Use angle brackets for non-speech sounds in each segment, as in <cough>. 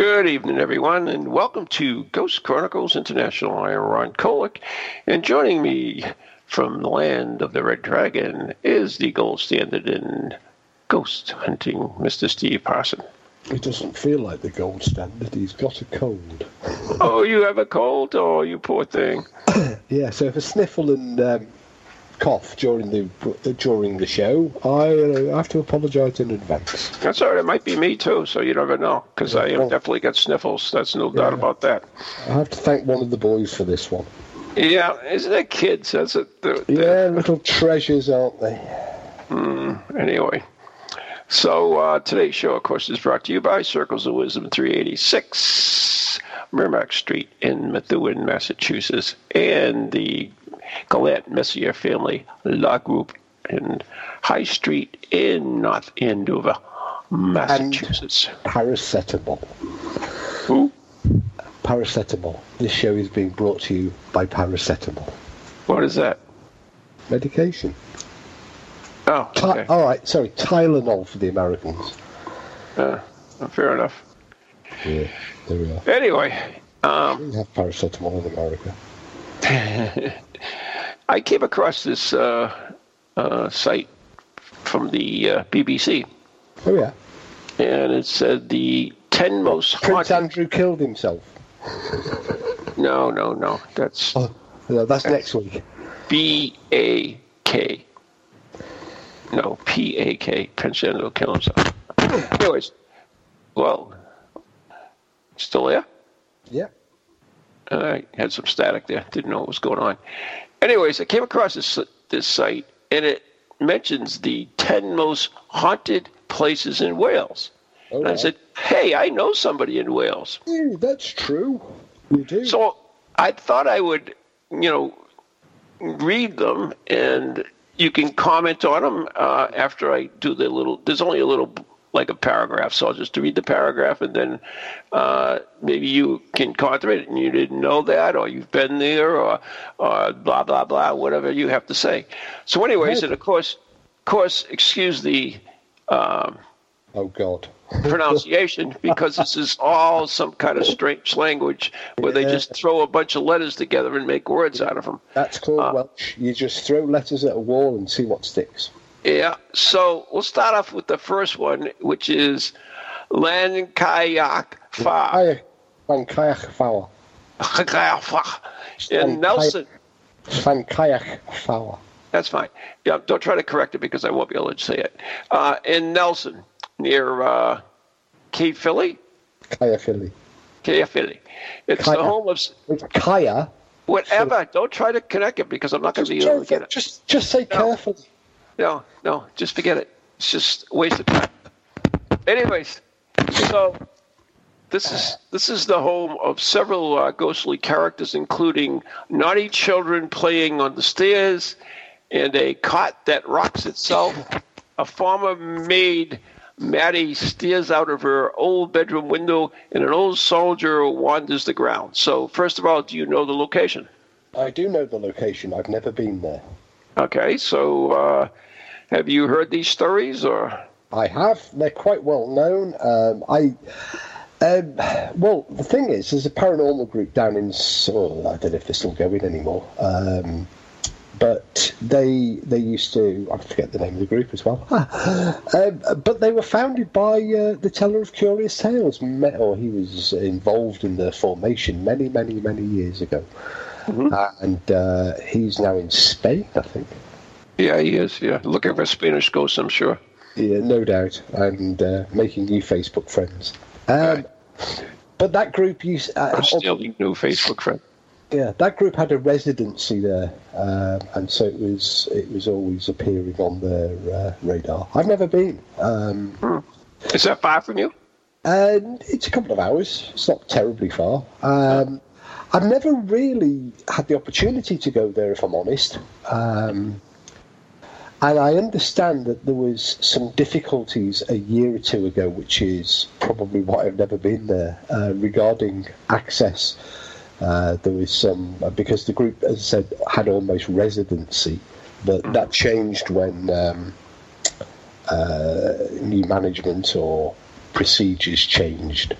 Good evening, everyone, and welcome to Ghost Chronicles International. I am Ron Kolick, and joining me from the land of the Red Dragon is the gold standard in ghost hunting, Mr. Steve Parson. He doesn't feel like the gold standard. He's got a cold. oh, you have a cold? Oh, you poor thing. <coughs> yeah, so if a sniffle and um, cough during the during the show, I uh, have to apologise in advance. That's all right. It might be me too, so you never know. Because yeah, I well, definitely got sniffles. That's no yeah, doubt about that. I have to thank one of the boys for this one. Yeah, isn't it kids? That's it. The, the, yeah, little treasures, aren't they? Mm, anyway. So uh, today's show, of course, is brought to you by Circles of Wisdom 386, Merrimack Street in Methuen, Massachusetts, and the Gallant Messier Family Law Group in High Street in North Andover, Massachusetts. And paracetamol. Who? Paracetamol. This show is being brought to you by paracetamol. What is that? Medication. Oh, okay. all right. Sorry, Tylenol for the Americans. Uh, fair enough. Yeah, there we are. Anyway, um, we have paracetamol in America. <laughs> I came across this uh, uh, site from the uh, BBC. Oh yeah. And it said the ten most Prince haunted. Andrew killed himself. no, no, no. That's oh, no, that's, that's next week. B A K. No, P A K. Prince Andrew killed himself. Anyways, well, still there? Yeah. I had some static there. Didn't know what was going on. Anyways, I came across this this site, and it mentions the ten most haunted places in Wales. Oh, and I said, "Hey, I know somebody in Wales." Yeah, that's true. You do. So I thought I would, you know, read them and you can comment on them uh, after I do the little. There's only a little like a paragraph, so I'll just read the paragraph, and then uh, maybe you can counter it, and you didn't know that, or you've been there, or, or blah blah blah, whatever you have to say. So, anyways, and of course, of course, excuse the. Um, oh God <laughs> pronunciation because this is all some kind of strange language where yeah. they just throw a bunch of letters together and make words out of them. That's called uh, Welsh. You just throw letters at a wall and see what sticks. Yeah. So we'll start off with the first one, which is Llancaiach Fawr. Llancaiach Fawr. In Nelson. Llancaiach Fawr. That's fine. Yeah, don't try to correct it because I won't be able to say it. Uh, in Nelson, near uh, Caerphilly. Caerphilly. Caerphilly. It's Kaya. the home of. It's Kaya. Whatever. So, Don't try to connect it because I'm not going to be able to get it. Just, just say no. carefully. No, no, just forget it. It's just a waste of time. Anyways, so this is this is the home of several uh, ghostly characters, including naughty children playing on the stairs, and a cot that rocks itself. A farmer maid Maddie steers out of her old bedroom window, and an old soldier wanders the ground. So, first of all, do you know the location? I do know the location. I've never been there. Okay, so uh, have you heard these stories, or? I have. They're quite well known. Um, I. Um, well, the thing is, there's a paranormal group down in. Oh, I don't know if they're still going anymore. Um, but they they used to I forget the name of the group as well. <laughs> um, but they were founded by uh, the teller of curious tales, or he was involved in the formation many many many years ago, mm-hmm. uh, and uh, he's now in Spain, I think. Yeah, he is. Yeah, looking for Spanish ghosts, I'm sure. Yeah, no doubt, and uh, making new Facebook friends. Um, But that group used. Uh, stealing new Facebook friends. Yeah, that group had a residency there, um, and so it was it was always appearing on their uh, radar. I've never been. Um, hmm. Is that far from you? And it's a couple of hours. It's not terribly far. Um, I've never really had the opportunity to go there, if I'm honest. Um, and I understand that there was some difficulties a year or two ago, which is probably why I've never been there, uh, regarding access. Uh, there was some uh, because the group, as I said, had almost residency, but that changed when um, uh, new management or procedures changed.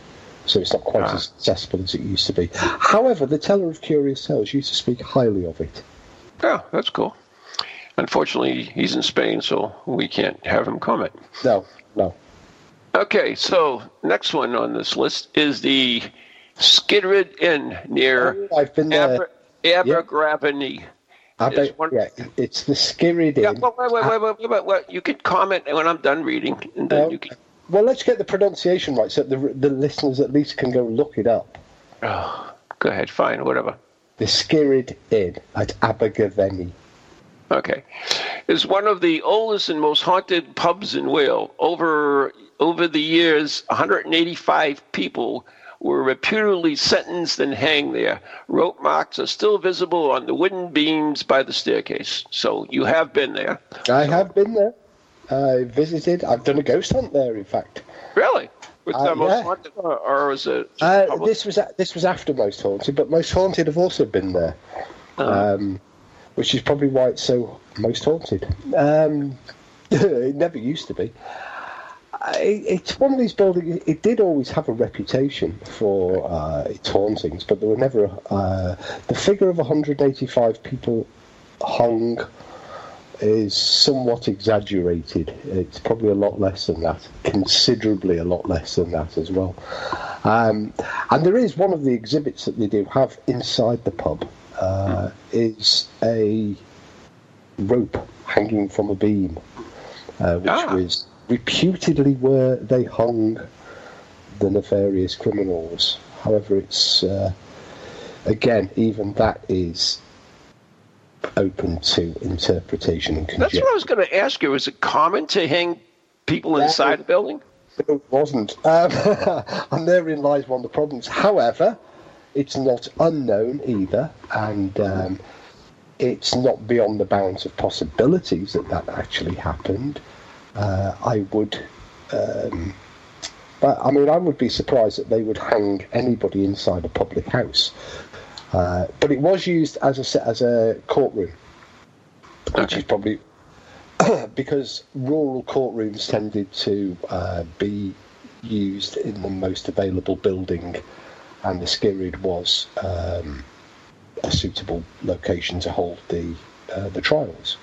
So it's not quite Ah. as accessible as it used to be. However, the teller of curious tales used to speak highly of it. Yeah, that's cool. Unfortunately, he's in Spain, so we can't have him comment. No, no. Okay, so next one on this list is the Skidrid Inn near Oh, I've been there. Aber- Abergavenny. It's one- yeah, it's the Skirrid Yeah, Inn. well, wait, wait, wait, wait, wait, wait, wait. You can comment when I'm done reading, and then Oh. you can. Well, let's get the pronunciation right so the, the listeners at least can go look it up. Oh, go ahead, fine, whatever. The Skirrid Inn at Abergavenny. Okay, is one of the oldest and most haunted pubs in Wales. Over over the years, 185 people were reputedly sentenced and hanged there. Rope marks are still visible on the wooden beams by the staircase. So you have been there, I have been there. I visited. I've done a ghost hunt there, in fact. really? With Uh, the most yeah. haunted, or, or was it? Uh, this was this was after Most Haunted, but Most Haunted have also been there, Uh, um, which is probably why it's so Most Haunted. Um, <laughs> it never used to be. I, it's one of these buildings. It did always have a reputation for uh, its hauntings, but there were never uh, the figure of 185 people hung is somewhat exaggerated. It's probably a lot less than that, considerably a lot less than that as well. Um, and there is one of the exhibits that they do have inside the pub uh, is a rope hanging from a beam, uh, which Ah. was reputedly where they hung the nefarious criminals. However, it's uh, again even that is open to interpretation and That's what I was going to ask you. Is it common to hang people inside the building? It wasn't. Um, <laughs> and therein lies one of the problems. However, it's not unknown either, and um, it's not beyond the bounds of possibilities that that actually happened. Uh, I would. Um, but I mean, I would be surprised that they would hang anybody inside a public house. Uh, but it was used as a as a courtroom, which Okay. is probably <coughs> because rural courtrooms tended to uh, be used in the most available building, and the Skirrid was um, a suitable location to hold the uh, the trials.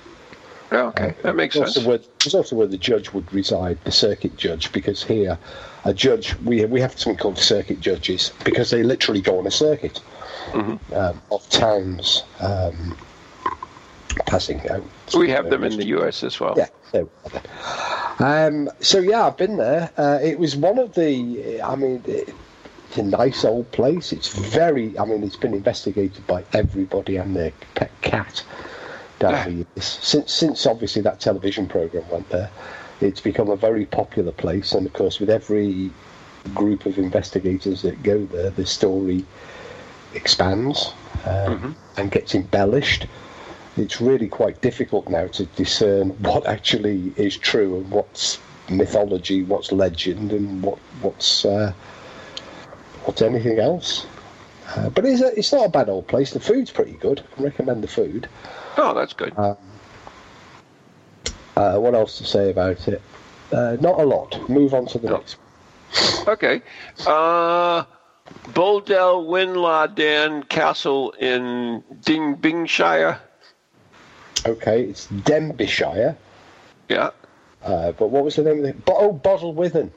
Yeah, okay, that makes It's sense. where, it's also where the judge would reside, the circuit judge, because here, a judge, we we have something called circuit judges because they literally go on a circuit Mm-hmm. um, of towns um, passing out. We have them in the U.S. as well. Yeah. So, um, so yeah, I've been there. Uh, it was one of the. I mean, it's a nice old place. It's very. I mean, it's been investigated by everybody and their pet cat down Ah. the years. Since since obviously that television program went there, it's become a very popular place. And of course, with every group of investigators that go there, the story expands um, and gets embellished it's really quite difficult now to discern what actually is true and what's mythology, what's legend, and what what's uh, what's anything else. Uh, but it's, a, it's not a bad old place. The food's pretty good. I recommend the food. Oh, that's good. Uh, what else to say about it? Uh, not a lot. Move on to the No. next. Okay. Uh, Boldell Winladen Castle in Dingbingshire. Okay, it's Denbighshire. Yeah. Uh, but what was the name of it? Oh, Bodelwyddan.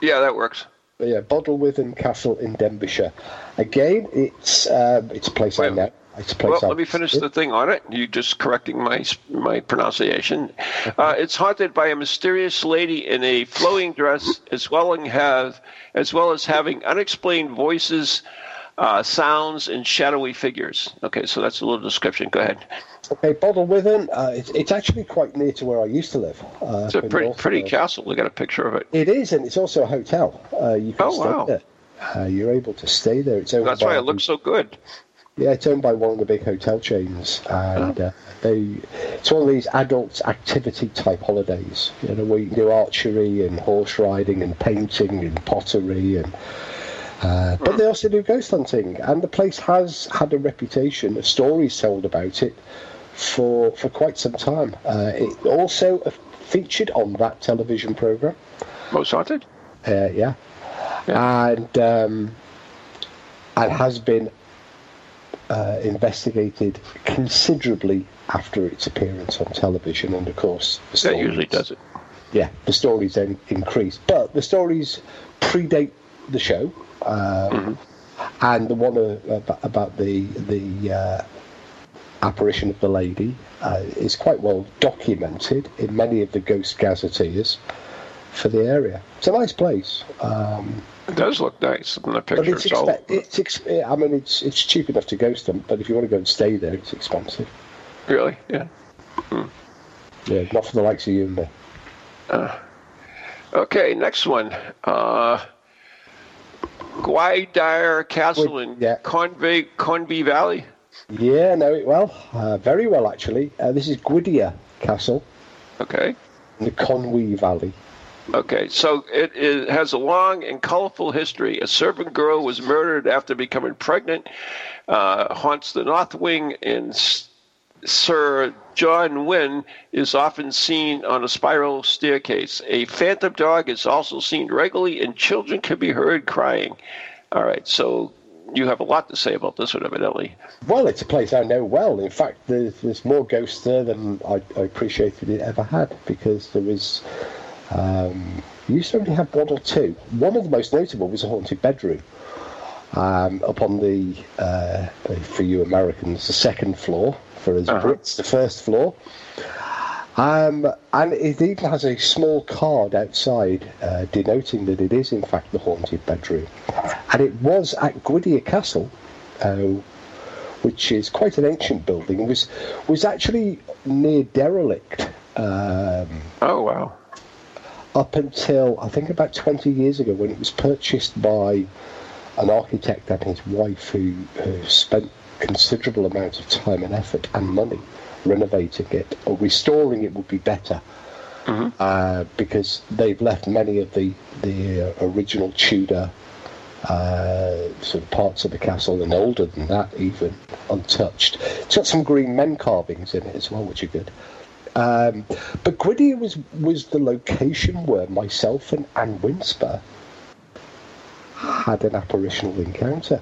Yeah, that works. Yeah, Bodelwyddan Castle in Denbighshire. Again, it's um, it's a place I Wait. know. Well, let me finish the thing on it. You just correcting my my pronunciation. Uh, it's haunted by a mysterious lady in a flowing dress, as well have as well as having unexplained voices uh, sounds, and shadowy figures. Okay, so that's a little description. Go ahead. Okay, Bodelwyddan, uh, it's, it's actually quite near to where I used to live. Uh, It's a pretty pretty castle. We got a picture of it. It is, and it's also a hotel. Uh, you can Oh, stay wow. there. Uh, you're able to stay there. It's owned That's why it looks so good. Yeah, it's owned by one of the big hotel chains, and uh, they it's one of these adult activity type holidays. You know, where you can do archery and horse riding and painting and pottery and. Uh, but they also do ghost hunting, and the place has had a reputation, of stories told about it, for for quite some time. Uh, it also featured on that television program. Most haunted. Uh, yeah. And um, and has been uh, investigated considerably after its appearance on television, and of course, the That stories, usually does it. Yeah, the stories then increase, but the stories predate the show, um, and the one uh, about, about the the uh, apparition of the lady uh, is quite well documented in many of the ghost gazetteers for the area. It's a nice place. Um, It does look nice in the but picture. it's, So expe- it's ex- I mean, it's it's cheap enough to ghost them, but if you want to go and stay there, it's expensive. really, yeah. Yeah, not for the likes of you and me. Okay, next one. Uh, Castle Wait, in yeah. Convey, Convey Valley. Yeah, know it well, uh, very well actually. Uh, this is Gwydir Castle Okay. in the Conwy Valley. Okay, so it, it has a long and colorful history. A servant girl was murdered after becoming pregnant. Uh, haunts the North Wing, and Sir John Wynn is often seen on a spiral staircase. A phantom dog is also seen regularly, and children can be heard crying. All right, so you have a lot to say about this one, evidently. Well, it's a place I know well. In fact, there's, there's more ghosts there than I, I appreciated it ever had because there was. Um, you used to only have one or two. One of the most notable was a haunted bedroom um, up on the, uh, for you Americans, the second floor. For us Uh-huh. Brits, the first floor. Um, and it even has a small card outside uh, denoting that it is, in fact, the haunted bedroom. And it was at Gwydir Castle, uh, which is quite an ancient building, was, was actually near derelict um, Oh, wow. Up until I think about 20 years ago when it was purchased by an architect and his wife who, who spent considerable amount of time and effort and money renovating it or restoring it would be better uh, because they've left many of the the uh, original Tudor uh, sort of parts of the castle and older than that even untouched. It's got some green men carvings in it as well, which are good. Um, but Gwydir was was the location where myself and Ann Winsper had an apparitional encounter.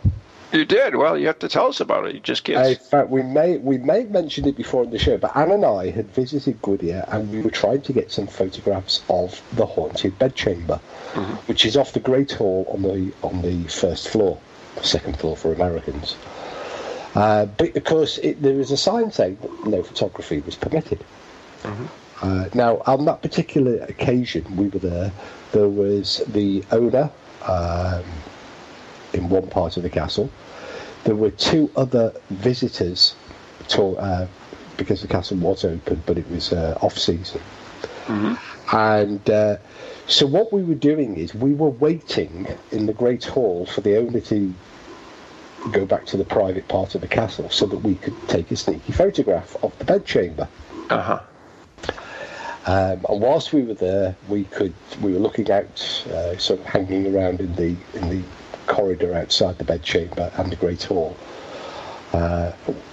You did. Well, you have to tell us about it. You just can't. In fact, we may we may have mentioned it before in the show, but Ann and I had visited Gwydir and we were trying to get some photographs of the haunted bedchamber, which is off the Great Hall on the on the first floor, second floor for Americans. Uh, but of course, it, there was a sign saying that no photography was permitted. Uh, now, on that particular occasion, we were there. There was the owner um, in one part of the castle. There were two other visitors, to, uh, because the castle was open, but it was uh, off season. And uh, so, what we were doing is we were waiting in the great hall for the owner to go back to the private part of the castle so that we could take a sneaky photograph of the bedchamber. Uh huh. Um, and whilst we were there, we could we were looking out, uh, sort of hanging around in the in the corridor outside the bedchamber and the great hall. Uh,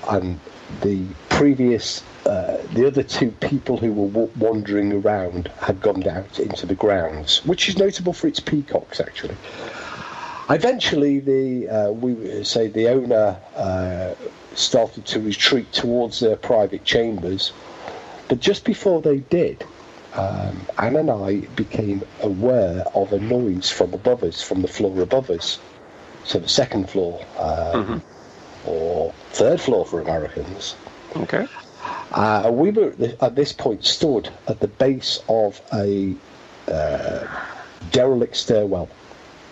and the previous, uh, the other two people who were w- wandering around had gone out into the grounds, which is notable for its peacocks, actually. Eventually, the uh, we say the owner uh, started to retreat towards their private chambers, but just before they did, um, Ann and I became aware of a noise from above us, from the floor above us. So the second floor, um, or third floor for Americans. Okay. Uh, we were at at this point stood at the base of a uh, derelict stairwell.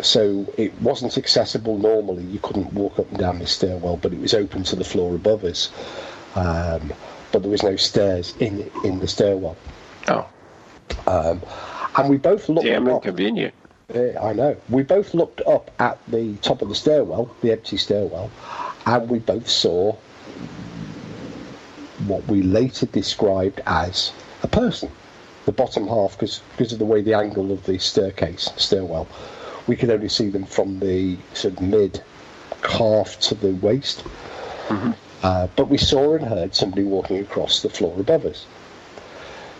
so it wasn't accessible normally. You couldn't walk up and down the stairwell, but it was open to the floor above us. Um, but there was no stairs in in the stairwell. Oh, Um, and we both looked damn up. inconvenient. I know. We both looked up at the top of the stairwell, the empty stairwell, and we both saw what we later described as a person. The bottom half, because of the way the angle of the staircase, stairwell, we could only see them from the sort of mid calf to the waist. Uh, but we saw and heard somebody walking across the floor above us.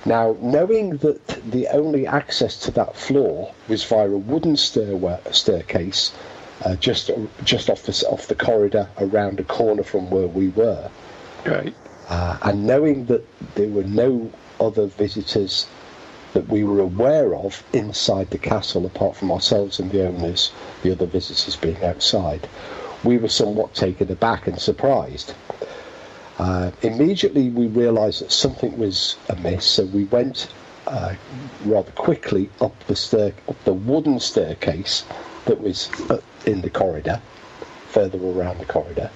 Now, knowing that the only access to that floor was via a wooden stairway, staircase, uh, just just off the off the corridor around a corner from where we were, Right. uh, and knowing that there were no other visitors that we were aware of inside the castle apart from ourselves and the owners, the other visitors being outside, we were somewhat taken aback and surprised. Uh, immediately we realised that something was amiss, so we went uh, rather quickly up the stair, up the wooden staircase that was uh, in the corridor, further around the corridor,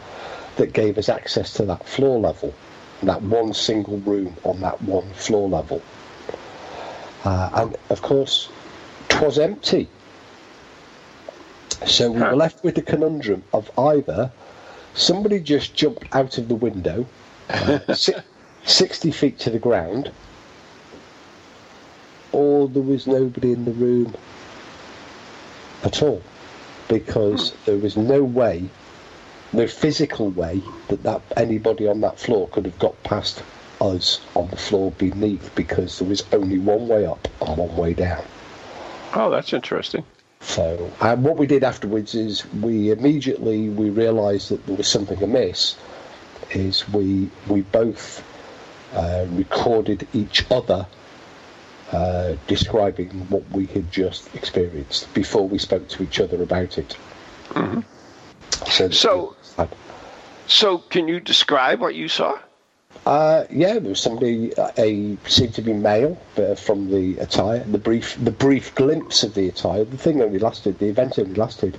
that gave us access to that floor level, that one single room on that one floor level. Uh, and of course, 'twas empty. So we were left with the conundrum of either somebody just jumped out of the window, uh, si- <laughs> 60 feet to the ground, or there was nobody in the room at all. Because there was no way, no physical way, that, that anybody on that floor could have got past us on the floor beneath because there was only one way up and one way down. Oh, that's interesting. So, and what we did afterwards is we immediately we realised that there was something amiss. Is we we both uh, recorded each other uh, describing what we had just experienced before we spoke to each other about it. So, So- So, can you describe what you saw? Uh, yeah, there was somebody, uh, a seemed to be male uh, from the attire. The brief, the brief glimpse of the attire. The thing only lasted. The event only lasted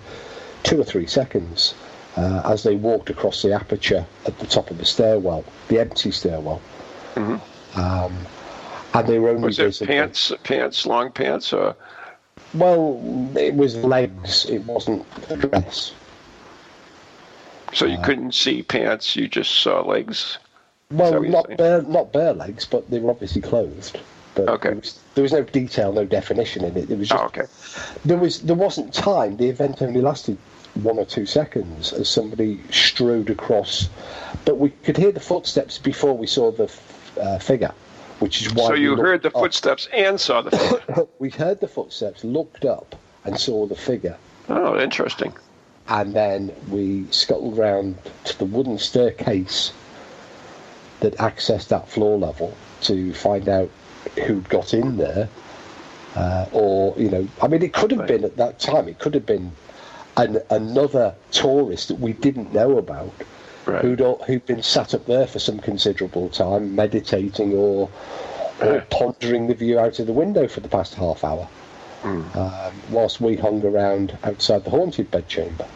two or three seconds uh, as they walked across the aperture at the top of the stairwell, the empty stairwell. Um, and they were only Mm-hmm. Was it pants, pants, long pants, or Well, it was legs. It wasn't a dress. so Uh, you couldn't see pants? You just saw legs. Well, not saying? bare, not bare legs, but they were obviously clothed. But Okay. there, was, there was no detail, no definition in it. It was just Oh, okay. there was there wasn't time. The event only lasted one or two seconds as somebody strode across, but we could hear the footsteps before we saw the f- uh, figure, which is why. So you heard the up. footsteps and saw the figure. <coughs> We heard the footsteps, looked up, and saw the figure, Oh, interesting. and then we scuttled round to the wooden staircase that accessed that floor level to find out who'd got in there. Uh, or, you know, I mean, it could have been at that time, it could have been an, another tourist that we didn't know about Right. who'd, who'd been sat up there for some considerable time, meditating or, or pondering the view out of the window for the past half hour, Hmm. um, whilst we hung around outside the haunted bedchamber.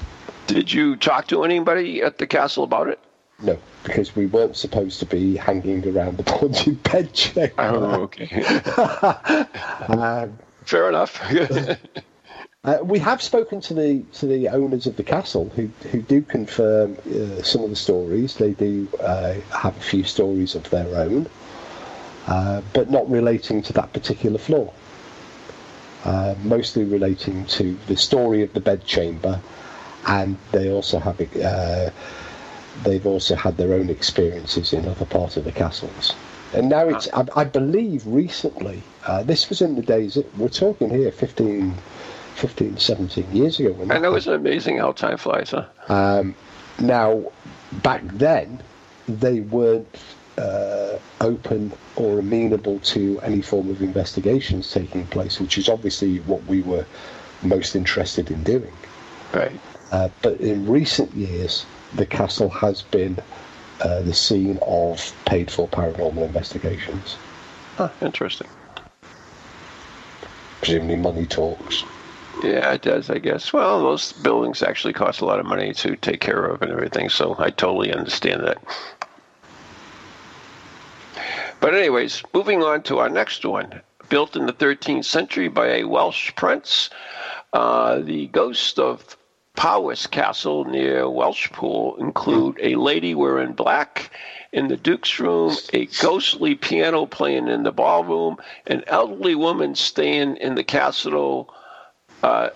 Did you talk to anybody at the castle about it? No, because we weren't supposed to be hanging around the haunted <laughs> bedchamber. Oh, okay. <laughs> Um, Fair enough. <laughs> Uh, we have spoken to the to the owners of the castle who who do confirm uh, some of the stories. They do uh, have a few stories of their own, uh, but not relating to that particular floor. Uh, mostly relating to the story of the bedchamber, and they also have uh, they've also had their own experiences in other parts of the castles. And now it's, I, I believe, recently. Uh, this was in the days. We're talking here, 15, 15 17 years ago. When I that know it's amazing how time flies, huh? um, now, back then, they weren't uh, open or amenable to any form of investigations taking place, which is obviously what we were most interested in doing. Right. Uh, but in recent years, the castle has been uh, the scene of paid for paranormal investigations. Huh, interesting. Presumably, money talks. Yeah, it does, I guess. Well, those buildings actually cost a lot of money to take care of and everything, so I totally understand that. But, anyways, moving on to our next one. Built in the 13th century by a Welsh prince, uh, the ghost of Powis Castle near Welshpool include a lady wearing black in the Duke's room, a ghostly piano playing in the ballroom, an elderly woman staying in the castle. Uh,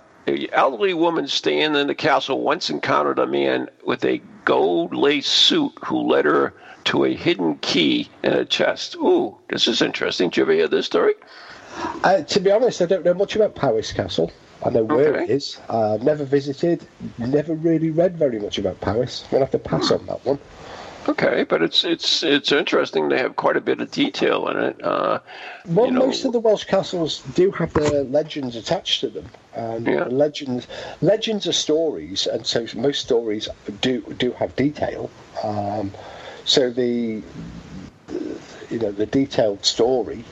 elderly woman staying in the castle once encountered a man with a gold lace suit who led her to a hidden key in a chest. Ooh, this is interesting. Did you ever hear this story? Uh, to be honest, I don't know much about Powis Castle. I know where Okay. it is. Uh, I've never visited, never really read very much about Powis. I'm going to have to pass on that one. Okay, but it's it's it's interesting. They have quite a bit of detail in it. Uh, Well, you know, most of the Welsh castles do have their legends attached to them, and Yeah. legends legends are stories, and so most stories do do have detail. Um, so the you know the detailed story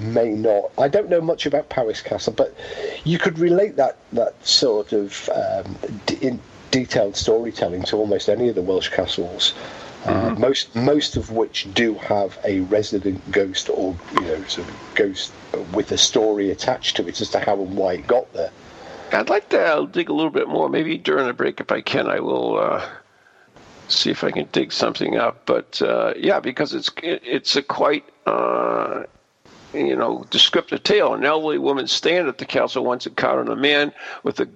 may not. I don't know much about Powis Castle, but you could relate that that sort of um, d- in detailed storytelling to almost any of the Welsh castles. Uh, most most of which do have a resident ghost or you know sort of ghost with a story attached to it as to how and why it got there. I'd like to uh, dig a little bit more. Maybe during the break, if I can, I will uh, see if I can dig something up. But uh, yeah, because it's it, it's a quite uh, you know descriptive tale. An elderly woman staying at the castle once encountered a man with a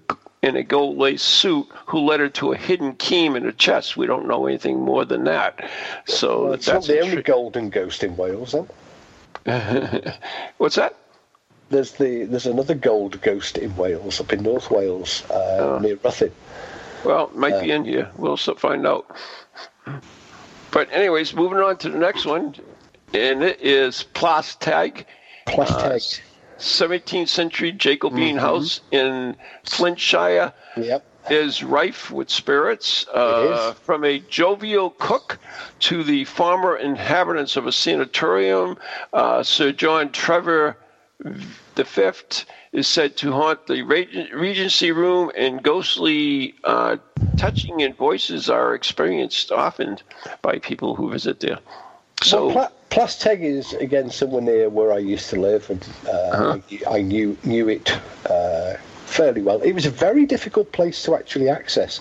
in a gold lace suit who led her to a hidden key in her chest. We don't know anything more than that. So Well, it's not that's the only golden ghost in Wales. Then <laughs> What's that? there's the there's another gold ghost in Wales up in North Wales uh, Oh. near Ruthin. Well, might be in here. We'll find out. But anyways, moving on to the next one, and it is Plastag, Plas Teg. 17th century Jacobean house in Flintshire. yep. Is rife with spirits, uh, from a jovial cook to the former inhabitants of a sanatorium. Uh, Sir John Trevor the fifth is said to haunt the Regency room, and ghostly uh, touching and voices are experienced often by people who visit there. So, well, Plas Teg is again somewhere near where I used to live, and uh, Uh-huh. I, I knew knew it uh, fairly well. It was a very difficult place to actually access.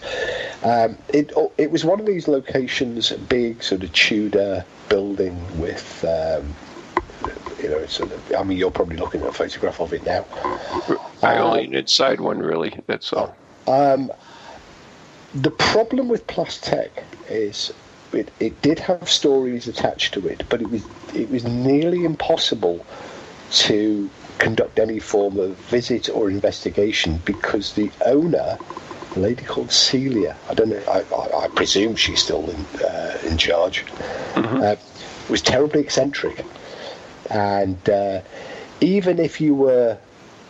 Um, it it was one of these locations, a big sort of Tudor building with. Um, you know, sort of, I mean, you're probably looking at a photograph of it now. I only inside one really. That's all. The problem with Plas Teg is it, it did have stories attached to it, but it was it was nearly impossible to conduct any form of visit or investigation because the owner, a lady called Celia, I don't know, I, I, I presume she's still in uh, in charge, uh, was terribly eccentric, and uh, even if you were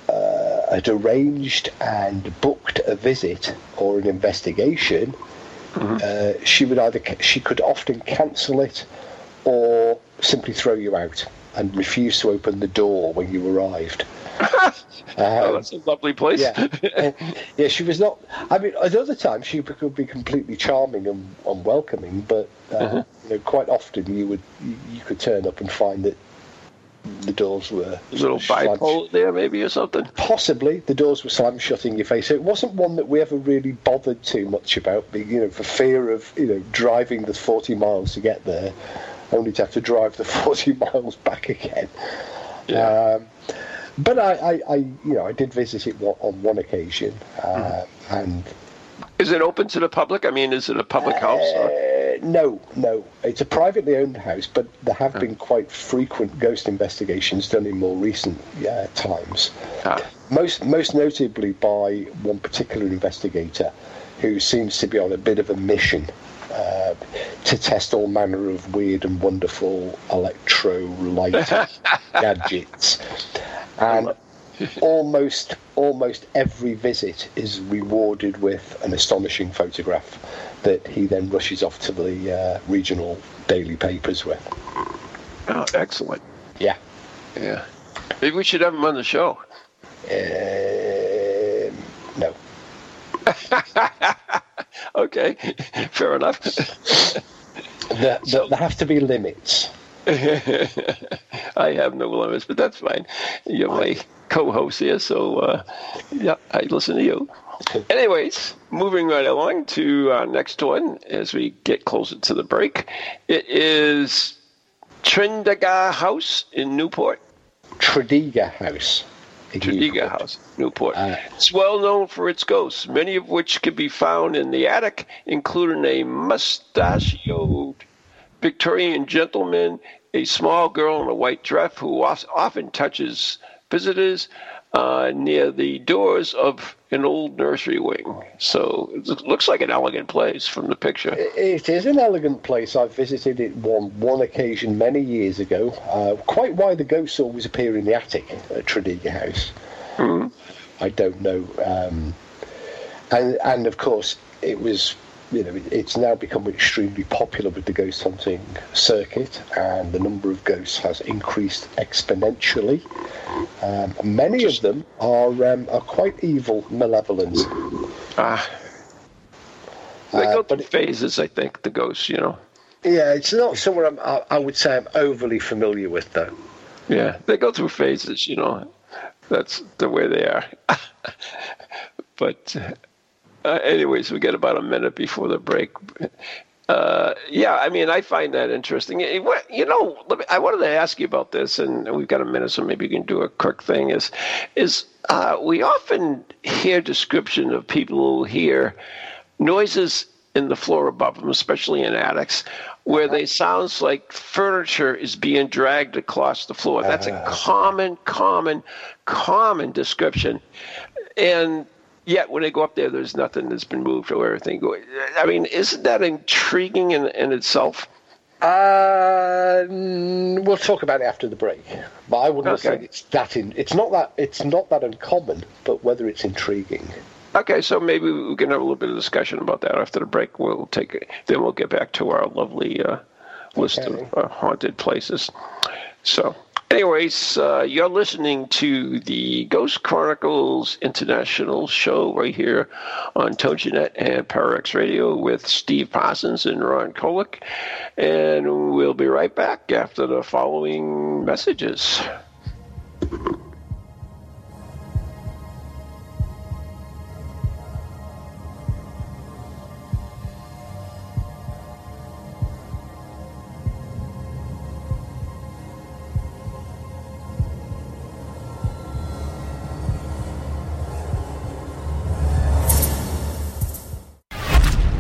uh, had arranged and booked a visit or an investigation, uh, she would either she could often cancel it or simply throw you out and refuse to open the door when you arrived. <laughs> oh, that's a lovely place. Yeah, Uh, <laughs> yeah. She was not. I mean, at other times she could be completely charming and, and welcoming, but uh, you know, quite often you would you could turn up and find that the doors were a little slammed- bipolar there, maybe, or something. Possibly the doors were slammed shut in your face. So it wasn't one that we ever really bothered too much about, you know, for fear of you know driving the forty miles to get there, only to have to drive the <laughs> forty miles back again. Yeah. Um, but I, I, I, you know, I did visit it on one occasion, uh, and Is it open to the public? I mean, is it a public house? Or? Uh, no, no, it's a privately owned house, but there have been quite frequent ghost investigations done in more recent uh, times. Ah. most most notably by one particular investigator who seems to be on a bit of a mission uh, to test all manner of weird and wonderful electro light <laughs> gadgets and almost almost every visit is rewarded with an astonishing photograph that he then rushes off to the uh, regional daily papers with Oh, excellent. yeah Yeah. Maybe we should have him on the show. Um, no. <laughs> okay, <laughs> fair enough. There, there, there have to be limits. <laughs> I have no limits, but that's fine. You're my co-host here, so uh, yeah, I listen to you. <laughs> Anyways, moving right along to our next one as we get closer to the break. It is Trindaga House in Newport. Tredegar House. Newport. House, Newport. Uh, it's well known for its ghosts, many of which can be found in the attic, including a mustachioed Victorian gentleman, a small girl in a white dress who often touches visitors uh, near the doors of an old nursery wing. So it looks- like an elegant place from the picture. It is an elegant place. I've visited it one one occasion many years ago. Uh, quite why the ghosts always appear in the attic at Tredegar House, I don't know. Um, and and of course, it was. You know, it- it's now become extremely popular with the ghost hunting circuit, and the number of ghosts has increased exponentially. Um, many of them are um, are quite evil, malevolent. Ah. They Uh, go through phases, I think, the ghosts, you know. Yeah, it's not somewhere I'm, I, I would say I'm overly familiar with, though. Yeah, they go through phases, you know. That's the way they are. <laughs> but, uh, anyways, we get about a minute before the break. Uh, yeah, I mean, I find that interesting. Eh, You know, let me, I wanted to ask you about this, and we've got a minute, so maybe you can do a quick thing. Is is uh, we often hear description of people who hear noises in the floor above them, especially in attics, where they sounds like furniture is being dragged across the floor. That's a common, common, common description. And yet, when they go up there, there's nothing that's been moved or everything. I mean, isn't that intriguing in, in itself? Uh, we'll talk about it after the break. But I wouldn't Okay. say it's that. In, it's not that. It's not that uncommon. But whether it's intriguing. Okay, so maybe we can have a little bit of discussion about that after the break. We'll take it. Then we'll get back to our lovely uh, list Okay. of uh, haunted places. So, anyways, uh, you're listening to the Ghost Chronicles International show right here on TogiNet and ParaX Radio with Steve Parsons and Ron Kolick. And we'll be right back after the following messages.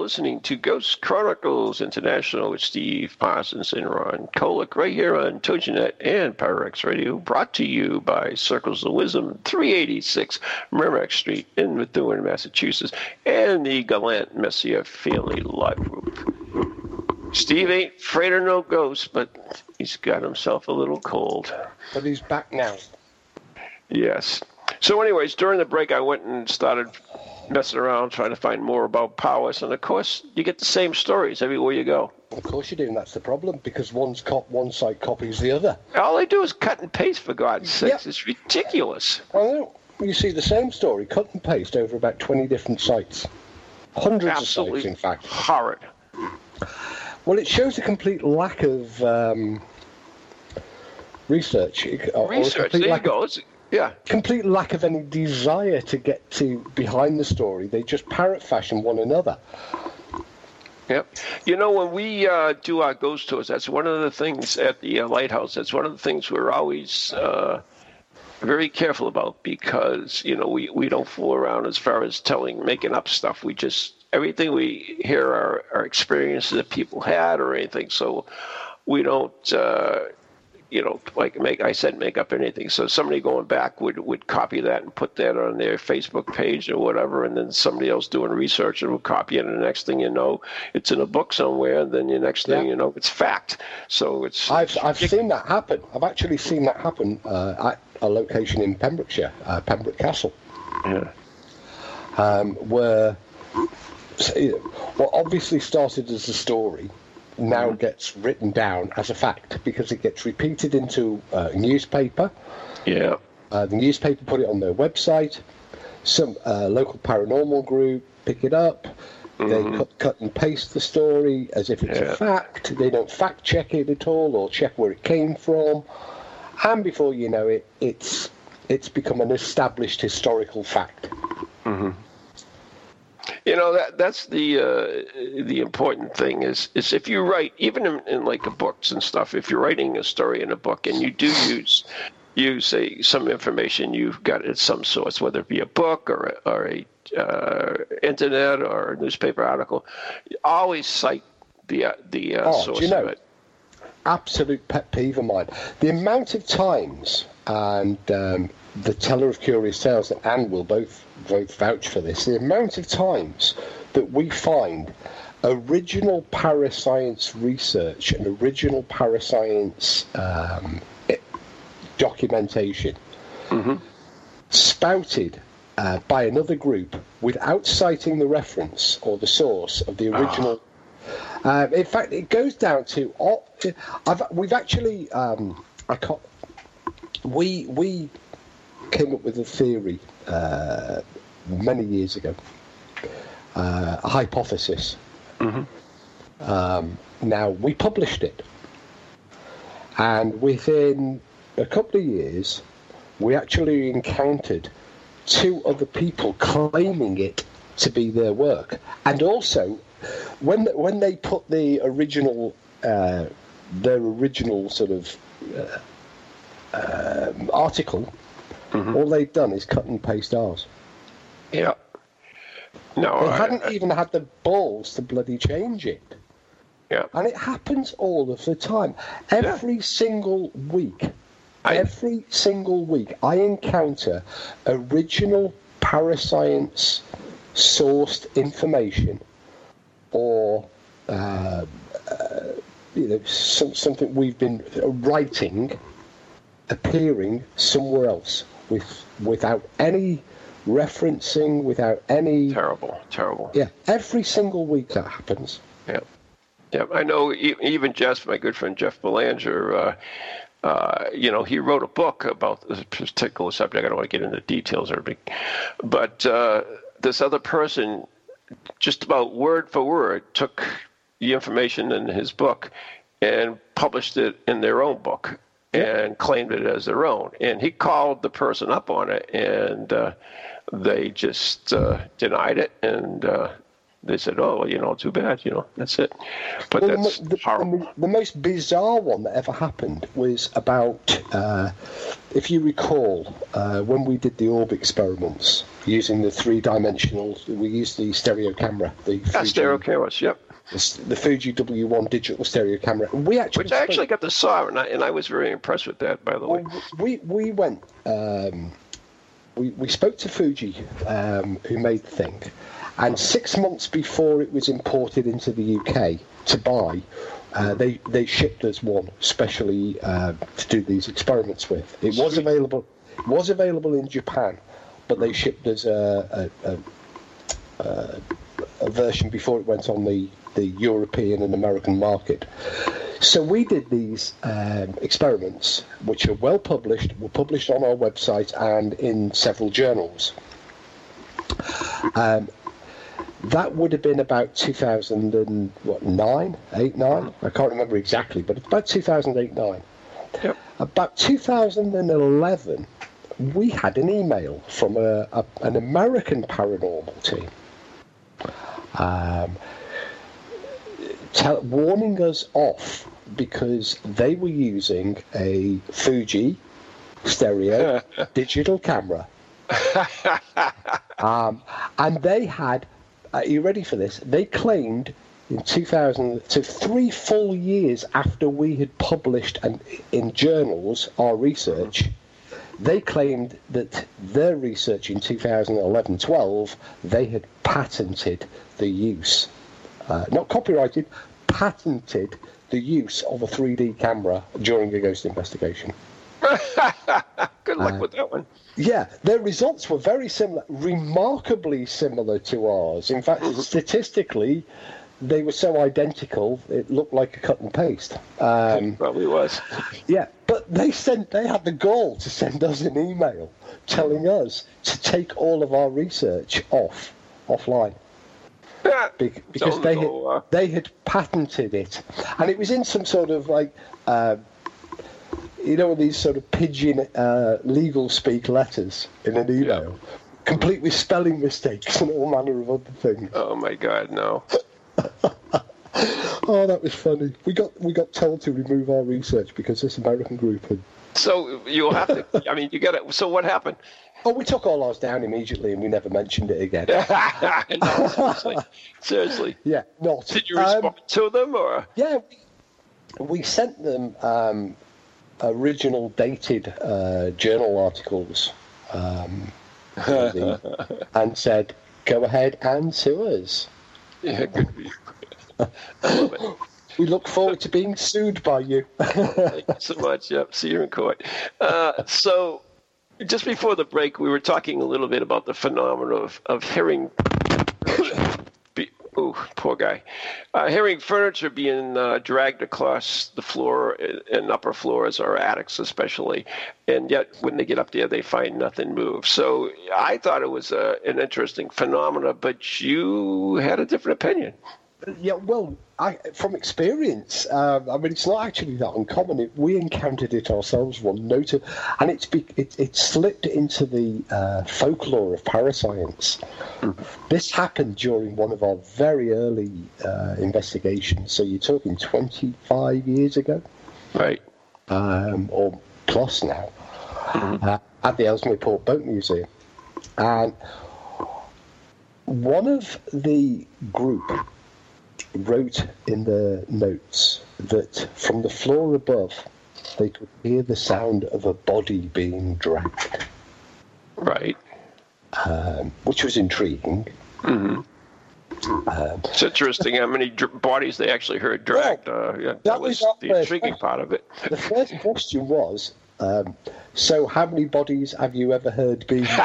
Listening to Ghost Chronicles International with Steve Parsons and Ron Kolick right here on TogiNet and ParaX Radio, brought to you by Circles of Wisdom, 386 Merrimack Street in Methuen, Massachusetts, and the Gallant Messier Family Live Group. Steve ain't afraid of no ghosts, but he's got himself a little cold. But he's back now. Yes. So, anyways, during the break, I went and started messing around trying to find more about Powis, and of course, you get the same stories everywhere you go. Of course you do, and that's the problem because one's cop, one site copies the other. All they do is cut and paste, for God's sakes. Yep. It's ridiculous. I know. You see the same story cut and paste over about 20 different sites. Hundreds of sites, in fact. horrid. Well, it shows a complete lack of um, research. or- or a Research. There you go. It's, yeah. complete lack of any desire to get to behind the story. They just parrot fashion one another. Yep. You know, when we uh, do our ghost tours, that's one of the things at the uh, lighthouse. That's one of the things we're always uh, very careful about because you know we, we don't fool around as far as telling, making up stuff. We just everything we hear are, are experiences that people had or anything. So we don't. You know, like make I said, make up anything. So somebody going back would would copy that and put that on their Facebook page or whatever, and then somebody else doing research and will copy it, and the next thing you know, it's in a book somewhere, and then the next thing Yeah. you know, it's fact. So it's I've I've seen that happen. I've actually seen that happen uh, at a location in Pembrokeshire, uh, Pembroke Castle, yeah, um, where what obviously started as a story now gets written down as a fact because it gets repeated into uh, a newspaper. yeah, Uh, the newspaper put it on their website. Some uh, local paranormal group pick it up. They cut, cut and paste the story as if it's Yeah. a fact. They don't fact check it at all or check where it came from. And before you know it, it's it's become an established historical fact. You know that that's the uh, the important thing is is if you write even in, in like books and stuff. If you're writing a story in a book and you do use use a, some information you've got at some source, whether it be a book or a, or a uh, internet or a newspaper article, you always cite the uh, the uh, Oh, do source you know- of it. absolute pet peeve of mine. The amount of times, and um, the teller of curious tales and Anne will both vouch for this. The amount of times that we find original parascience research and original parascience um, i- documentation spouted uh, by another group without citing the reference or the source of the original. Um, in fact, it goes down to I've, we've actually um, I can't, we we came up with a theory uh, many years ago, uh, a hypothesis. Um, now we published it, and within a couple of years, we actually encountered two other people claiming it to be their work, and also when when they put the original uh, their original sort of uh, um, article, all they've done is cut and paste ours. Yeah. No, They I- hadn't even had the balls to bloody change it. yeah. And it happens all of the time. Every single week, I- every single week, I encounter original parascience sourced information or uh, uh, you know some, something we've been writing appearing somewhere else with without any referencing, without any Terrible, terrible. yeah. Every single week that happens. Yeah, yeah. I know. Even Jeff, my good friend Jeff Belanger, uh, uh, you know, he wrote a book about this particular subject. I don't want to get into details or but uh, this other person, just about word for word, took the information in his book and published it in their own book and claimed it as their own. And he called the person up on it, and uh, they just uh, denied it and. Uh, they said, "Oh, well, you know, too bad. You know, that's it." But Well, that's the, horrible. the, the most bizarre one that ever happened was about, uh, if you recall, uh, when we did the orb experiments using the three-dimensional, we used the stereo camera, the Fuji, stereo cameras. Yep. the, the Fuji W1 digital stereo camera. We actually, Which I actually got to saw, and I, and I was very impressed with that. By the way. We we went. Um, we we spoke to Fuji, um, who made the thing, And six months before it was imported into the UK to buy, uh, they they shipped us one specially uh, to do these experiments with. It was available was available in Japan, but they shipped us a, a, a, a version before it went on the, the European and American market. So we did these um, experiments, which are well published, were published on our website and in several journals. Um, that would have been about 2009, 8, 9. I can't remember exactly, but it's about 2008, 9. Yep. About 2011, we had an email from a, a, an American paranormal team um, tell, warning us off because they were using a Fuji stereo <laughs> digital camera. um, and they had, are you ready for this? They claimed in 2000, so three full years after we had published and in journals our research, they claimed that their research in 2011 12, they had patented the use, uh, not copyrighted, patented the use of a 3D camera during a ghost investigation. <laughs> Good luck Uh, with that one. Yeah, their results were very similar, remarkably similar to ours. In fact, <laughs> statistically, they were so identical it looked like a cut and paste. Um, <laughs> Probably was. yeah, but they sent they had the gall to send us an email telling us to take all of our research off offline Be- because they had, uh, they had patented it, and it was in some sort of like. Uh, you know these sort of pigeon uh, legal speak letters in an email, complete with spelling mistakes and all manner of other things. oh my God, no. <laughs> Oh, that was funny. We got we got told to remove our research because this American group had. So you'll have to. I mean, you got to. So what happened? Oh, we took all ours down immediately and we never mentioned it again. <laughs> no, seriously, seriously. yeah, not. Did you Um, respond to them or? Yeah, we, we sent them um, original dated uh, journal articles um, <laughs> and said, "Go ahead and sue us." Yeah, good. for you. I love it. We look forward to being sued by you. Thank you so much. Yep. See you in court. Uh, so, just before the break, we were talking a little bit about the phenomenon of, of hearing. Be, oh, poor guy. Uh, hearing furniture being uh, dragged across the floor and upper floors or attics, especially, and yet when they get up there, they find nothing move. So I thought it was a, an interesting phenomena, but you had a different opinion. Yeah, well, I, from experience, um, I mean, it's not actually that uncommon. It, we encountered it ourselves one note, and it's be, it, it slipped into the uh, folklore of parascience. This happened during one of our very early uh, investigations. So you're talking 25 years ago, Right. um, or plus now, uh, at the Ellesmere Port Boat Museum, and one of the group wrote in the notes that from the floor above they could hear the sound of a body being dragged, Right. um, which was intriguing. It's interesting how many dr- bodies they actually heard dragged. Uh, yeah, that, that was was the intriguing question. part of it. The first question was, um, so how many bodies have you ever heard being? <laughs>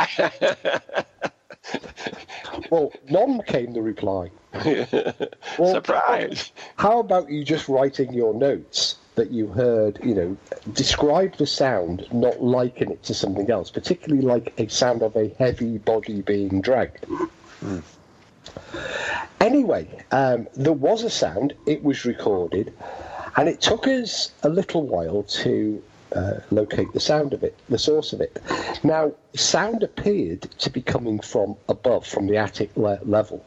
<laughs> well, none came the reply. <laughs> Well, Surprise! How about you just writing your notes that you heard, you know, describe the sound, not liken it to something else, particularly like a sound of a heavy body being dragged. Anyway, um, there was a sound, it was recorded, and it took us a little while to uh, locate the sound of it, the source of it. Now, sound appeared to be coming from above, from the attic le- level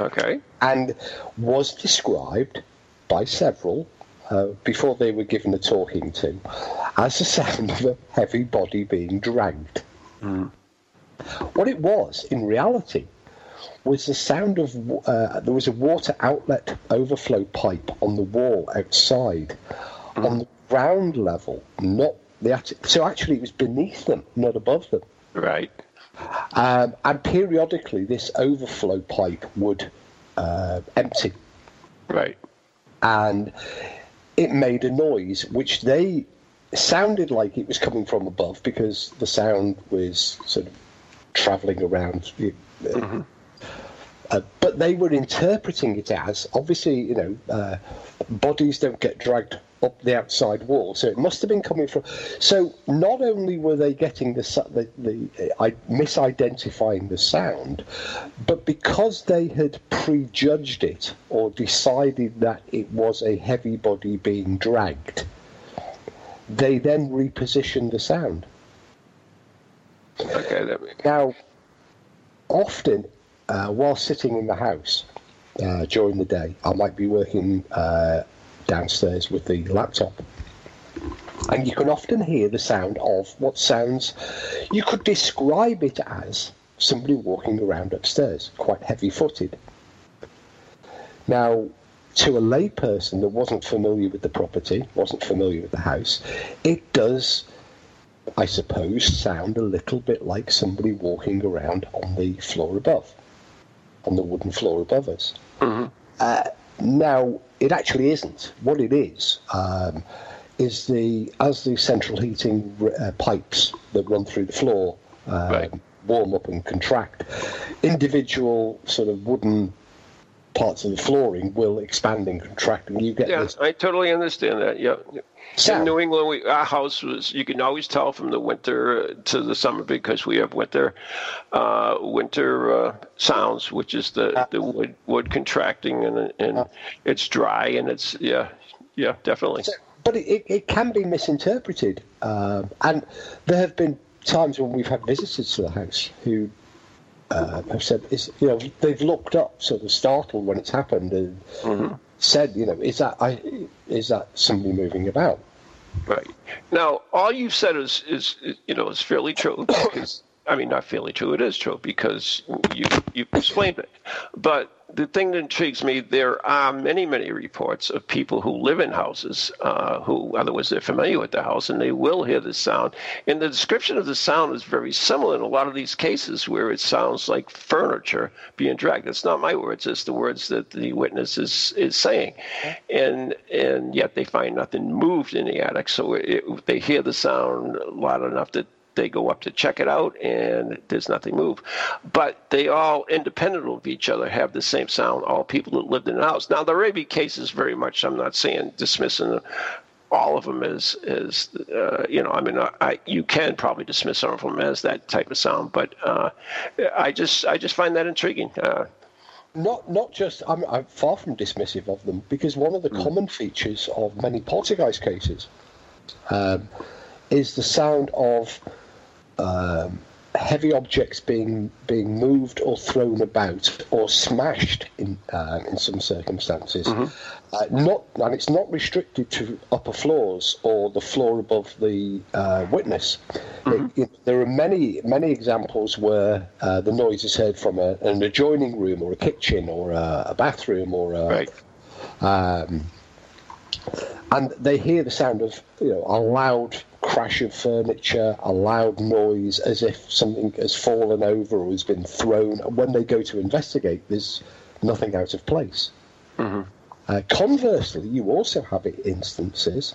Okay. and was described by several uh, before they were given a talking to as the sound of a heavy body being dragged. What it was in reality was the sound of uh, there was a water outlet overflow pipe on the wall outside on the ground level, not the attic. So actually, it was beneath them, not above them. Right. Um, and periodically, this overflow pipe would uh, empty, Right. and it made a noise which they sounded like it was coming from above because the sound was sort of traveling around. uh, uh, but they were interpreting it as obviously, you know, uh, bodies don't get dragged up the outside wall, so it must have been coming from. So not only were they getting the the, the uh, I, misidentifying the sound, but because they had prejudged it or decided that it was a heavy body being dragged, they then repositioned the sound. Okay. Now, often uh, while sitting in the house uh, during the day, I might be working uh, downstairs with the laptop. And you can often hear the sound of what sounds, you could describe it as somebody walking around upstairs, quite heavy footed. Now, to a layperson that wasn't familiar with the property, wasn't familiar with the house, it does I suppose, sound a little bit like somebody walking around on the floor above, on the wooden floor above us. Uh, now, it actually isn't. What it is um, is the as the central heating uh, pipes that run through the floor um, Right. warm up and contract, individual sort of wooden parts of the flooring will expand and contract, and you get Yeah, this I totally understand that. Yeah. In. New England, we, our house was, you can always tell from the winter to the summer because we have winter uh, winter uh, sounds, which is the, the wood, wood contracting and, and it's dry and it's, yeah, yeah, definitely. So- but it, it, can be misinterpreted. Um, and there have been times when we've had visitors to the house who uh, have said, is, you know, they've looked up, sort of startled when it's happened, and said, you know, is that I, is that somebody moving about? Right. Now, all you've said is, is, you know, is fairly true because, I mean, not fairly true, it is true because you, you've explained it. But the thing that intrigues me, there are many, many reports of people who live in houses uh, who, otherwise, they're familiar with the house and they will hear the sound. And the description of the sound is very similar in a lot of these cases where it sounds like furniture being dragged. It's not my words, it's the words that the witness is, is saying. And, and yet they find nothing moved in the attic. So it, they hear the sound loud enough that they go up to check it out and there's nothing move. But they all, independent of each other, have the same sound, all people that lived in the house. Now, the may be cases very much, I'm not saying dismissing all of them as, as uh, you know, I mean, I, I, you can probably dismiss some of them as that type of sound, but uh, I just I just find that intriguing. Uh, Not not just I'm, I'm far from dismissive of them because one of the common features of many poltergeist cases um, is the sound of um, heavy objects being being moved or thrown about or smashed in um, in some circumstances. Uh, not and it's not restricted to upper floors or the floor above the uh, witness. It- it- there are many many examples where uh, the noise is heard from a, an adjoining room or a kitchen or a, a bathroom or a, right. and they hear the sound of you know a loud crash of furniture, a loud noise, as if something has fallen over or has been thrown. And when they go to investigate, there's nothing out of place. Uh, conversely, you also have instances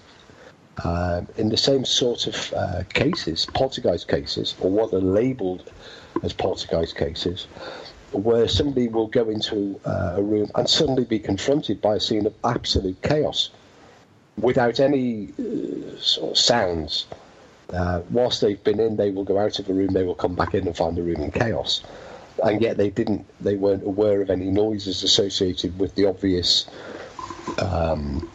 um, in the same sort of uh, cases, poltergeist cases, or what are labelled as poltergeist cases, where somebody will go into uh, a room and suddenly be confronted by a scene of absolute chaos without any uh, sort of sounds. Uh, whilst they've been in, they will go out of the room, they will come back in and find the room in chaos. And yet they didn't, they weren't aware of any noises associated with the obvious um,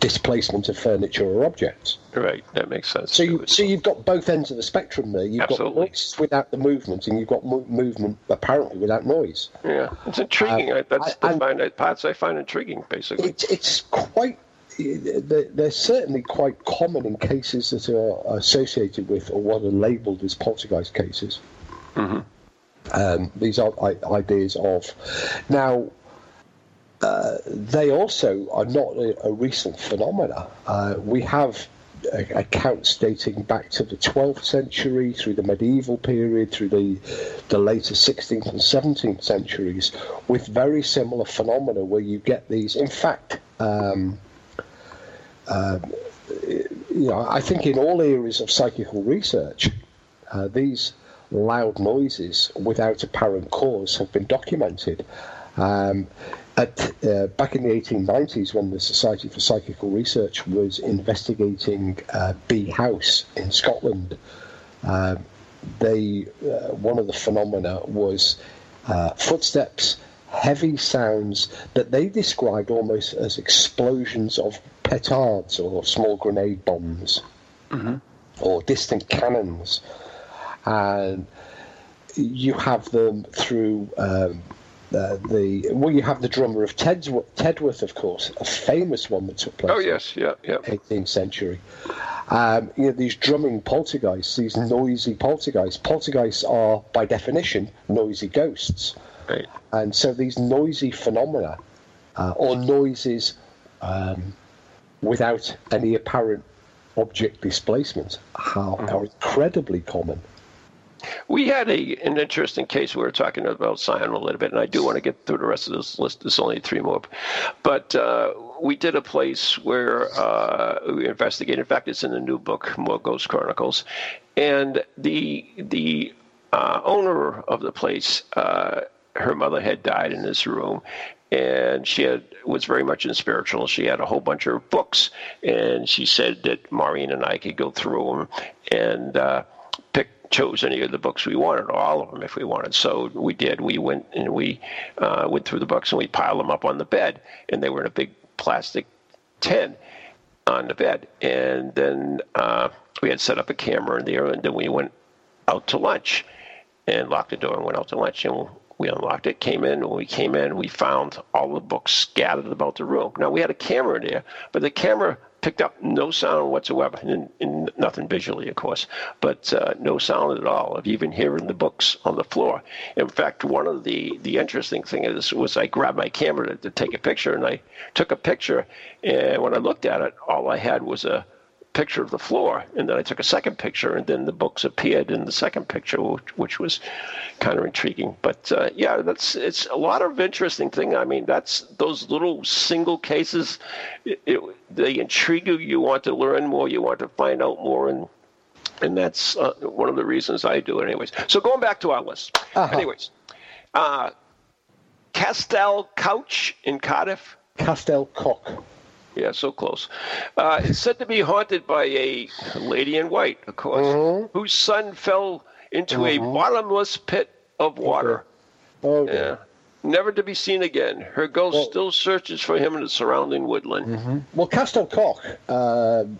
displacement of furniture or objects. Right. That makes sense. So, you, so you've got both ends of the spectrum there. You've Absolutely. got noises without the movement, and you've got mo- movement apparently without noise. yeah, it's intriguing. I That's I- the find, parts I find intriguing, basically. It's it's quite. They're, they're certainly quite common in cases that are associated with or what are labelled as poltergeist cases. Um, these are ideas of now. Uh, they also are not a, a recent phenomena. Uh, we have accounts dating back to the 12th century, through the medieval period, through the the later 16th and 17th centuries, with very similar phenomena where you get these. In fact, um, you know, I think in all areas of psychical research, uh, these loud noises without apparent cause have been documented. Um, at, uh, back in the 1890s, when the Society for Psychical Research was investigating uh, Bee House in Scotland, uh, they uh, one of the phenomena was uh, footsteps, heavy sounds that they described almost as explosions of petards or small grenade bombs or distant cannons, and you have them through. Um, uh, the well, you have the drummer of Tedworth, Tedworth, of course, a famous one that took place. Oh yes, yeah, yeah. 18th century. Um, you know, these drumming poltergeists, these noisy poltergeists. Poltergeists are, by definition, noisy ghosts. Right. And so these noisy phenomena, uh, or noises um, without any apparent object displacement, are, are incredibly common. We had a an interesting case. We were talking about Zion a little bit, and I do want to get through the rest of this list. There's only three more, but uh, we did a place where uh, we investigated. In fact, it's in the new book, More Ghost Chronicles, and the the uh, owner of the place, uh, her mother had died in this room, and she had was very much in spiritual. She had a whole bunch of books, and she said that Maureen and I could go through them and uh, pick chose any of the books we wanted, or all of them if we wanted. So we did. We went and we uh, went through the books and we piled them up on the bed, and they were in a big plastic tin on the bed. And then uh, we had set up a camera in there, and then we went out to lunch and locked the door and went out to lunch. And we unlocked it, came in. When we came in, we found all the books scattered about the room. Now, we had a camera there, but the camera picked up no sound whatsoever, and, and nothing visually, of course, but uh, no sound at all of even hearing the books on the floor. In fact, one of the, the interesting things was I grabbed my camera to, to take a picture, and I took a picture, and when I looked at it, all I had was a picture of the floor, and then I took a second picture, and then the books appeared in the second picture, which, which was kind of intriguing. But uh, yeah, that's it's a lot of interesting thing. I mean, that's those little single cases. It, it, they intrigue you. You want to learn more. You want to find out more, and and that's uh, one of the reasons I do it. Anyways, so going back to our list. Uh-huh. Anyways, uh, Castell Couch in Cardiff. Castell Coch. Yeah, so close. Uh, it's said to be haunted by a lady in white, of course, mm-hmm. whose son fell into a mm-hmm. bottomless pit of water. Oh, Yeah. Never to be seen again. Her ghost still searches for him in the surrounding woodland. Mm-hmm. Well, Castell Coch, um,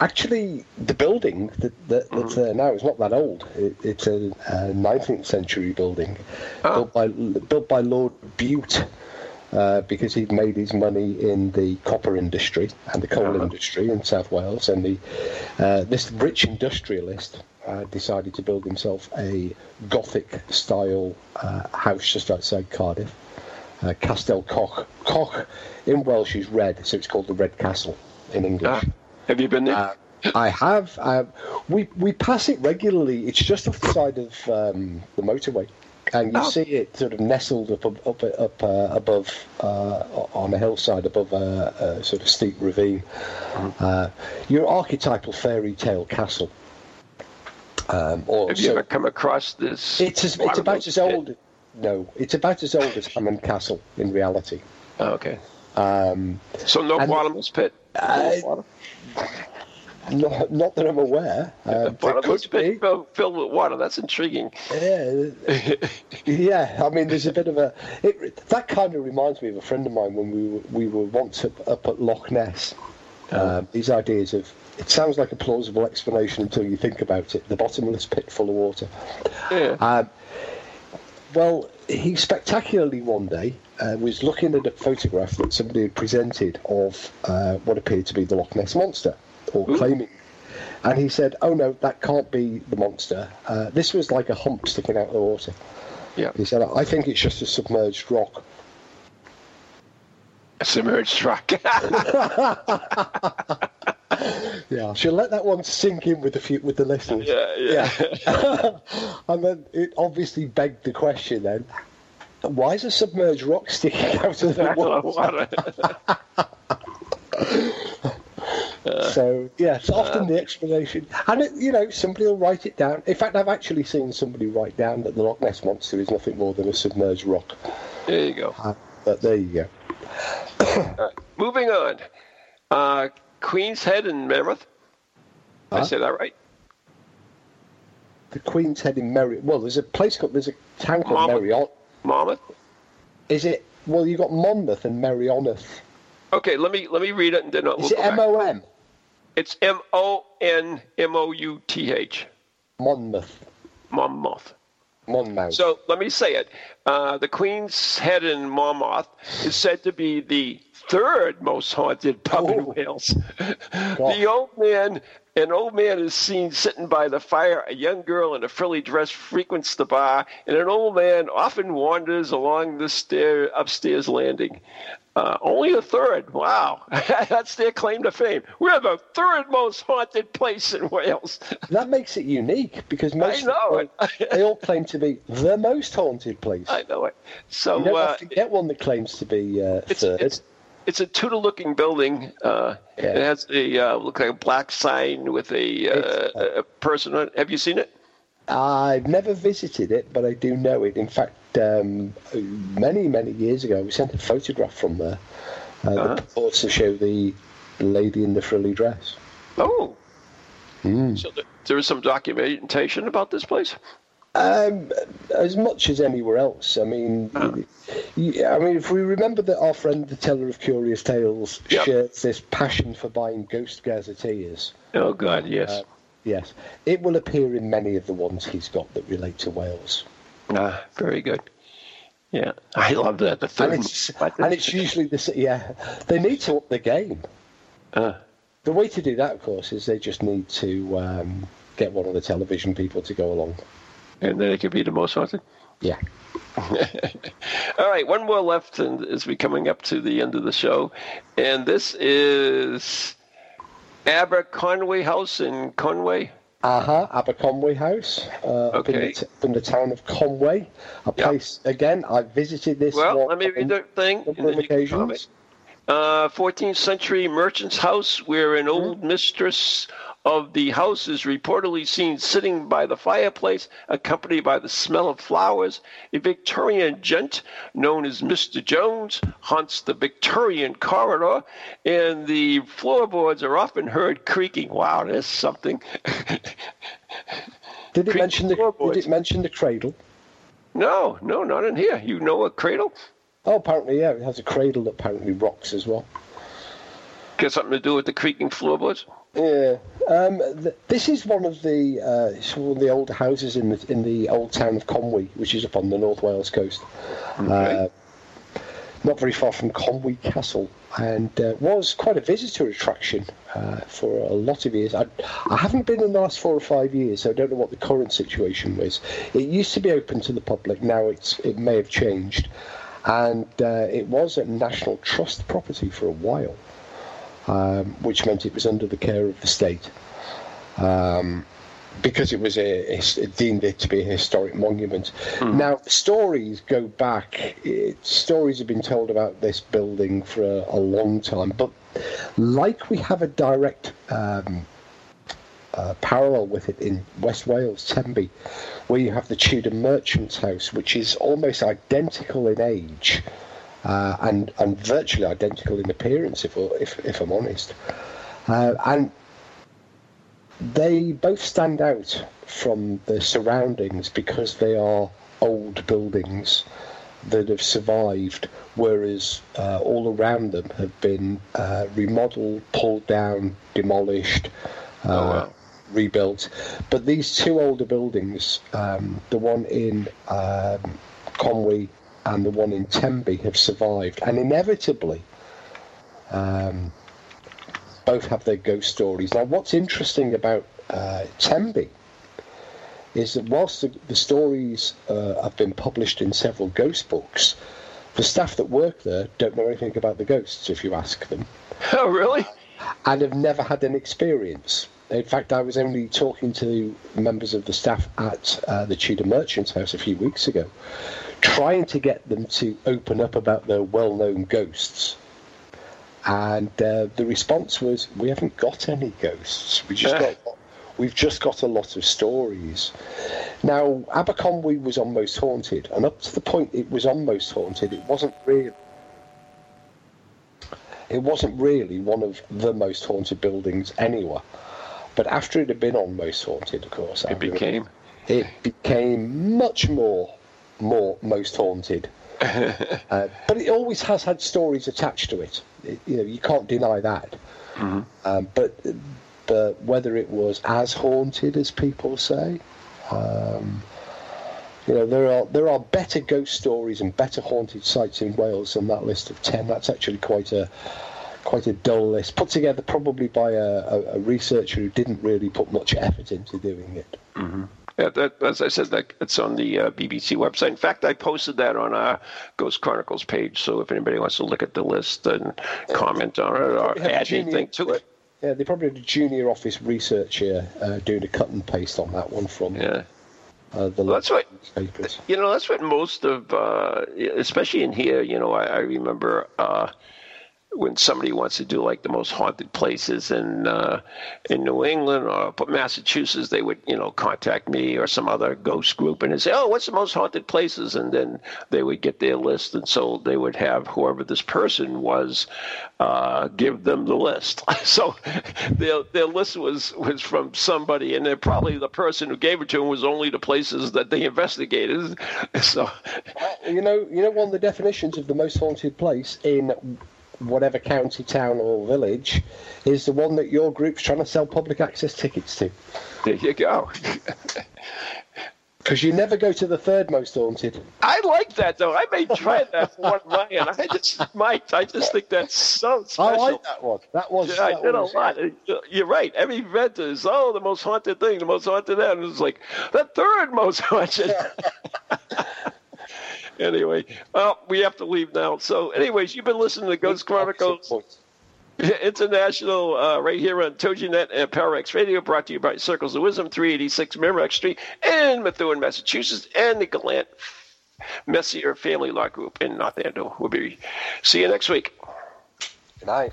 actually, the building that, that, that's there uh, now is not that old. It, it's a, a 19th century building ah. built, by, built by Lord Bute. Uh, because he'd made his money in the copper industry and the coal industry in South Wales, and the uh, this rich industrialist uh, decided to build himself a Gothic style uh, house just outside Cardiff, uh, Castell Coch. Coch in Welsh is red, so it's called the Red Castle in English. Ah, have you been there? Uh, I have. Um, we we pass it regularly. It's just off the side of um, the motorway, and you Oh. see it sort of nestled up up up, up uh, above uh, on a hillside above a, a sort of steep ravine. Mm-hmm. Uh, your archetypal fairy tale castle. Um, or have you so- ever come across this? it's as, it's about as pit? old. No, it's about as old as Hammond Castle in reality. Oh, okay. Um, So no and- bottomless pit. Uh, No water? Not, not that I'm aware. <laughs> Um, there could be. filled, with water. That's intriguing. Yeah, <laughs> yeah. I mean, there's a bit of a. It, that kind of reminds me of a friend of mine when we were, we were once up, up at Loch Ness. Um, these ideas of it sounds like a plausible explanation until you think about it. The bottomless pit full of water. Yeah. Um, well, he spectacularly one day uh, was looking at a photograph that somebody had presented of uh, what appeared to be the Loch Ness monster, or claiming. And he said, "Oh no, that can't be the monster. Uh, this was like a hump sticking out of the water." yeah. He said, "I think it's just a submerged rock." A submerged rock. <laughs> <laughs> Yeah, should let that one sink in with the few, with the listeners. Yeah, yeah. <laughs> and then it obviously begged the question then, why is a submerged rock sticking out of the water? So yeah, it's often the explanation, and it, you know somebody will write it down. In fact, I've actually seen somebody write down that the Loch Ness monster is nothing more than a submerged rock. there you go. Uh, but there you go. <coughs> Moving on. Uh, Queen's Head in Mammoth. Did I said that right? The Queen's Head in Merry. Well, there's a place called there's a town called Monmouth. Merrion. Monmouth. Is it? Well, you've got Monmouth and Merioneth. Okay, let me let me read it and then we'll Is it. M O M? It's M O N M O U T H. Monmouth. Monmouth. Monmouth. So let me say it. Uh, the Queen's Head in Monmouth is said to be the third most haunted pub in Oh. Wales. the old man, an old man is seen sitting by the fire. A young girl in a frilly dress frequents the bar, and an old man often wanders along the stair upstairs landing. Uh, only a third. Wow, <laughs> that's their claim to fame. We're the third most haunted place in Wales. <laughs> that makes it unique because most I know the- <laughs> they all claim to be the most haunted place. I know it. So you don't uh, often get one that claims to be uh, it's, third. it's it's a Tudor-looking building. Uh, Yeah. It has a uh, look like a black sign with a, uh, a person on it. Have you seen it? I've never visited it, but I do know it. In fact, um, many, many years ago, we sent a photograph from there uh, Uh-huh. that purports to show the lady in the frilly dress. Oh, Hmm. so there is some documentation about this place. Um, as much as anywhere else. I mean, y- I mean, if we remember that our friend, the teller of curious tales, Yep. shares this passion for buying ghost gazetteers. Oh God, yes. Uh, Yes, it will appear in many of the ones he's got that relate to Wales. ah, very good. Yeah, I love that. The third. And it's, and it's usually the yeah. They need to up the game. Uh, The way to do that, of course, is they just need to um, get one of the television people to go along. And then it could be the most haunted. Yeah. <laughs> All right, one more left, and as we coming up to the end of the show, and this is Aberconway House in Conway. Uh huh. Aberconway House, uh, up, in the t- in the town of Conway, a place again. I visited this. Well, one let me read the thing. number of occasions. Uh, 14th century merchant's house where an old mistress of the house is reportedly seen sitting by the fireplace accompanied by the smell of flowers. A Victorian gent known as Mr. Jones haunts the Victorian corridor and the floorboards are often heard creaking. Wow, there's something. <laughs> Did it mention the? Did it mention the cradle? no, no, not in here. You know a cradle? Oh, apparently, yeah. It has a cradle that apparently rocks as well. Got something to do with the creaking floorboards? Yeah. Um, th- this is one of the uh, it's one of the older houses in the in the old town of Conwy, which is up on the North Wales coast. Uh, not very far from Conwy Castle, and uh, was quite a visitor attraction uh, for a lot of years. I, I haven't been in the last four or five years, so I don't know what the current situation was. It used to be open to the public. Now it's it may have changed, and uh, it was a National Trust property for a while um, which meant it was under the care of the state. Um, because it was a, it deemed it to be a historic monument. Now, the stories go back. It, stories have been told about this building for a, a long time, but like we have a direct um, uh, parallel with it in West Wales, Tenby, where you have the Tudor Merchant's House, which is almost identical in age uh, and and virtually identical in appearance, if if, if I'm honest. Uh, and they both stand out from the surroundings because they are old buildings that have survived, whereas uh, all around them have been uh, remodeled, pulled down, demolished, uh, Oh, wow. rebuilt. But these two older buildings, um, the one in um, Conwy and the one in Tenby, have survived, and inevitably. Um, both have their ghost stories. Now, what's interesting about uh, Tenby is that whilst the, the stories uh, have been published in several ghost books, the staff that work there don't know anything about the ghosts if you ask them. <laughs> Oh, really? and have never had an experience. In fact, I was only talking to members of the staff at uh, the Tudor Merchants House a few weeks ago, trying to get them to open up about their well known ghosts. And uh, the response was, "We haven't got any ghosts. We just got, we've just got a lot of stories." Now, Aberconwy was on Most Haunted, and up to the point it was on Most Haunted, it wasn't really it wasn't really one of the most haunted buildings anywhere. But after it had been on Most Haunted, of course, It became. it became much more more most haunted. <laughs> uh, but it always has had stories attached to it. it you know, you can't deny that. Um, but but whether it was as haunted as people say, um, you know, there are there are better ghost stories and better haunted sites in Wales than that list of ten. That's actually quite a quite a dull list, put together probably by a, a, a researcher who didn't really put much effort into doing it. Yeah, that, as I said, that it's on the uh, BBC website. In fact, I posted that on our Ghost Chronicles page. So if anybody wants to look at the list and comment on it or We have a add junior- anything to it, Yeah, they probably had a junior office researcher uh, doing a cut and paste on that one from yeah. uh, the Well, that's what newspapers. you know. That's what most of, uh, especially in here. You know, I, I remember uh, when somebody wants to do like the most haunted places in uh, in New England or Massachusetts, they would you know contact me or some other ghost group and say, "Oh, what's the most haunted places?" And then they would get their list, and so they would have whoever this person was uh, give them the list. <laughs> so their their list was was from somebody, and then probably the person who gave it to them was only the places that they investigated. <laughs> So You know, you know, one of the definitions of the most haunted place in whatever county, town, or village is the one that your group's trying to sell public access tickets to. there you go. <laughs> Because you never go to the third most haunted. I like that though. I may try that for <laughs> one mine. I just might. I just think that's so I special. like that one. That was. Yeah, I that did a lot. You're right. Every event is oh the most haunted thing, the most haunted that. And it's like the third most <laughs> haunted. Anyway, well, we have to leave now. So, anyways, you've been listening to Ghost Chronicles <laughs> International uh, right here on TogiNet and ParaX Radio, brought to you by Circles of Wisdom, 386 Merrimack Street in Methuen, Massachusetts, and the Gallant Messier Family Law Group in North Andover. We'll be see you next week. Good night.